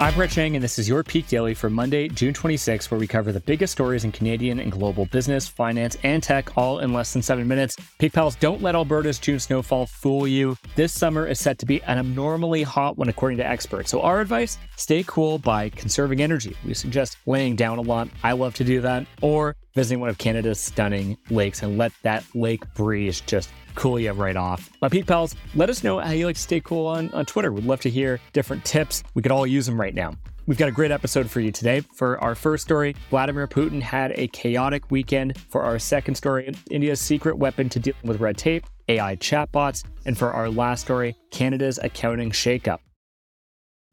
I'm Brett Chang, and this is your Peak Daily for Monday, June 26, where we cover the biggest stories in Canadian and global business, finance, and tech all in less than seven minutes. Peak Pals, don't let Alberta's June snowfall fool you. This summer is set to be an abnormally hot one, according to experts. So, our advice stay cool by conserving energy. We suggest laying down a lot. I love to do that. Or visiting one of Canada's stunning lakes and let that lake breeze just cool you right off. My Peak Pals, let us know how you like to stay cool on, on Twitter. We'd love to hear different tips. We could all use them right now. We've got a great episode for you today. For our first story, Vladimir Putin had a chaotic weekend. For our second story, India's secret weapon to dealing with red tape, AI chatbots. And for our last story, Canada's accounting shakeup.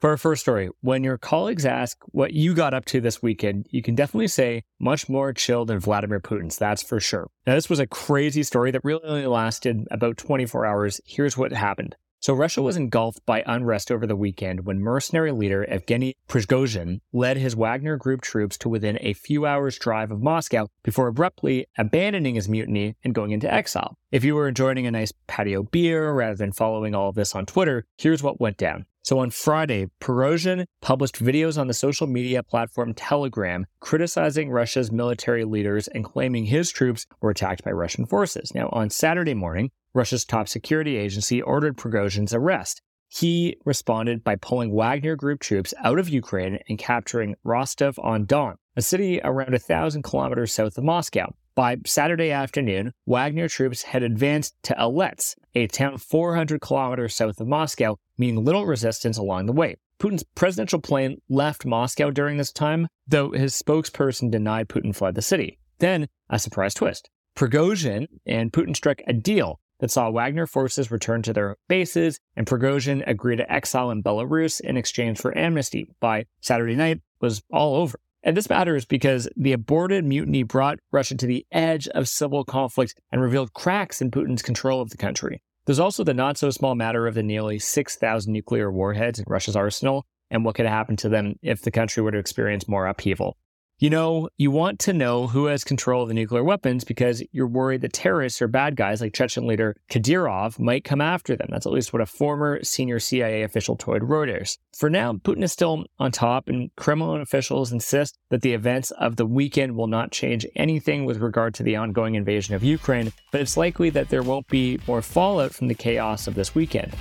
For our first story, when your colleagues ask what you got up to this weekend, you can definitely say much more chill than Vladimir Putin's, that's for sure. Now, this was a crazy story that really only lasted about 24 hours. Here's what happened. So, Russia was engulfed by unrest over the weekend when mercenary leader Evgeny Prigozhin led his Wagner Group troops to within a few hours' drive of Moscow before abruptly abandoning his mutiny and going into exile. If you were enjoying a nice patio beer rather than following all of this on Twitter, here's what went down. So on Friday, Prigozhin published videos on the social media platform Telegram criticizing Russia's military leaders and claiming his troops were attacked by Russian forces. Now, on Saturday morning, Russia's top security agency ordered Prigozhin's arrest. He responded by pulling Wagner Group troops out of Ukraine and capturing Rostov on Don, a city around a thousand kilometers south of Moscow. By Saturday afternoon, Wagner troops had advanced to Elets, a town 400 kilometers south of Moscow, meeting little resistance along the way. Putin's presidential plane left Moscow during this time, though his spokesperson denied Putin fled the city. Then, a surprise twist. Prigozhin and Putin struck a deal that saw Wagner forces return to their bases, and Prigozhin agreed to exile in Belarus in exchange for amnesty. By Saturday night, was all over. And this matters because the aborted mutiny brought Russia to the edge of civil conflict and revealed cracks in Putin's control of the country. There's also the not so small matter of the nearly 6,000 nuclear warheads in Russia's arsenal and what could happen to them if the country were to experience more upheaval. You know, you want to know who has control of the nuclear weapons because you're worried that terrorists or bad guys like Chechen leader Kadyrov might come after them. That's at least what a former senior CIA official told Reuters. For now, Putin is still on top, and Kremlin officials insist that the events of the weekend will not change anything with regard to the ongoing invasion of Ukraine, but it's likely that there won't be more fallout from the chaos of this weekend.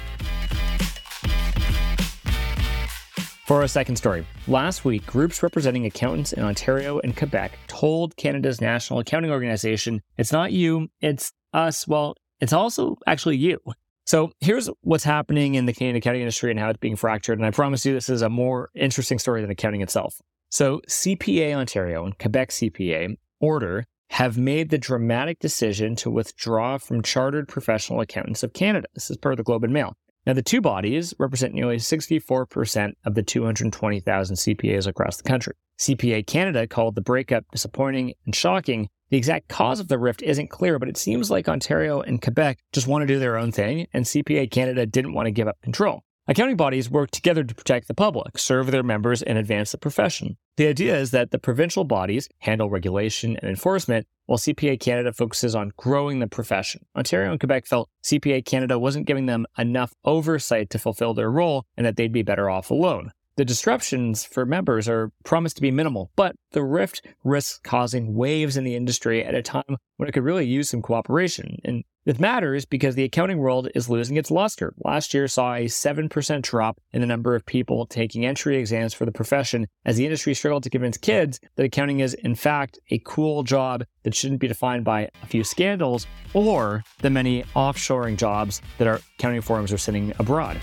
For our second story, last week, groups representing accountants in Ontario and Quebec told Canada's National Accounting Organization, it's not you, it's us. Well, it's also actually you. So here's what's happening in the Canadian accounting industry and how it's being fractured. And I promise you, this is a more interesting story than accounting itself. So CPA Ontario and Quebec CPA order have made the dramatic decision to withdraw from Chartered Professional Accountants of Canada. This is per the Globe and Mail. Now, the two bodies represent nearly 64% of the 220,000 CPAs across the country. CPA Canada called the breakup disappointing and shocking. The exact cause of the rift isn't clear, but it seems like Ontario and Quebec just want to do their own thing, and CPA Canada didn't want to give up control. Accounting bodies work together to protect the public, serve their members, and advance the profession. The idea is that the provincial bodies handle regulation and enforcement, while CPA Canada focuses on growing the profession. Ontario and Quebec felt CPA Canada wasn't giving them enough oversight to fulfill their role and that they'd be better off alone. The disruptions for members are promised to be minimal, but the rift risks causing waves in the industry at a time when it could really use some cooperation. And this matters because the accounting world is losing its luster. Last year saw a 7% drop in the number of people taking entry exams for the profession as the industry struggled to convince kids that accounting is, in fact, a cool job that shouldn't be defined by a few scandals or the many offshoring jobs that our accounting firms are sending abroad.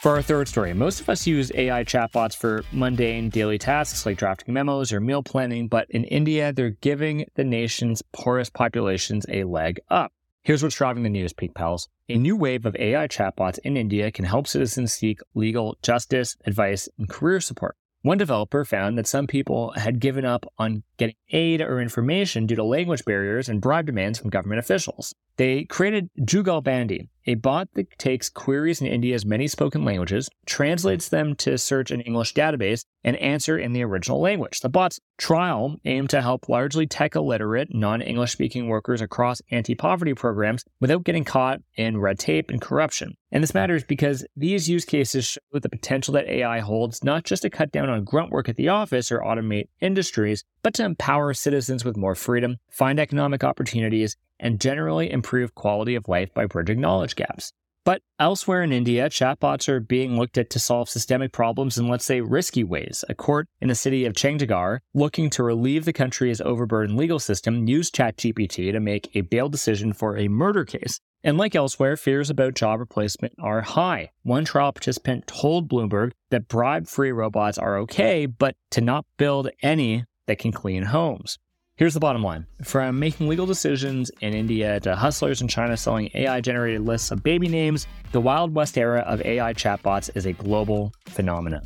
For our third story, most of us use AI chatbots for mundane daily tasks like drafting memos or meal planning, but in India, they're giving the nation's poorest populations a leg up. Here's what's driving the news, Peak Pals. A new wave of AI chatbots in India can help citizens seek legal justice, advice, and career support. One developer found that some people had given up on getting aid or information due to language barriers and bribe demands from government officials. They created Jugalbandi, a bot that takes queries in India's many spoken languages, translates them to search an English database, and answer in the original language. The bot's trial aimed to help largely tech illiterate, non English speaking workers across anti poverty programs without getting caught in red tape and corruption. And this matters because these use cases show the potential that AI holds not just to cut down on grunt work at the office or automate industries, but to empower citizens with more freedom, find economic opportunities, and generally improve quality of life by bridging knowledge gaps. But elsewhere in India, chatbots are being looked at to solve systemic problems in, let's say, risky ways. A court in the city of Chandigarh, looking to relieve the country's overburdened legal system, used ChatGPT to make a bail decision for a murder case. And like elsewhere, fears about job replacement are high. One trial participant told Bloomberg that bribe free robots are okay, but to not build any that can clean homes. Here's the bottom line from making legal decisions in India to hustlers in China selling AI generated lists of baby names, the Wild West era of AI chatbots is a global phenomenon.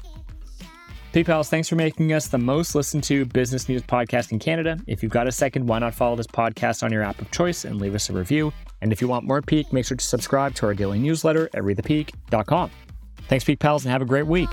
Peak Pals, thanks for making us the most listened to business news podcast in Canada. If you've got a second, why not follow this podcast on your app of choice and leave us a review? And if you want more Peak, make sure to subscribe to our daily newsletter at readthepeak.com. Thanks, Peak Pals, and have a great week.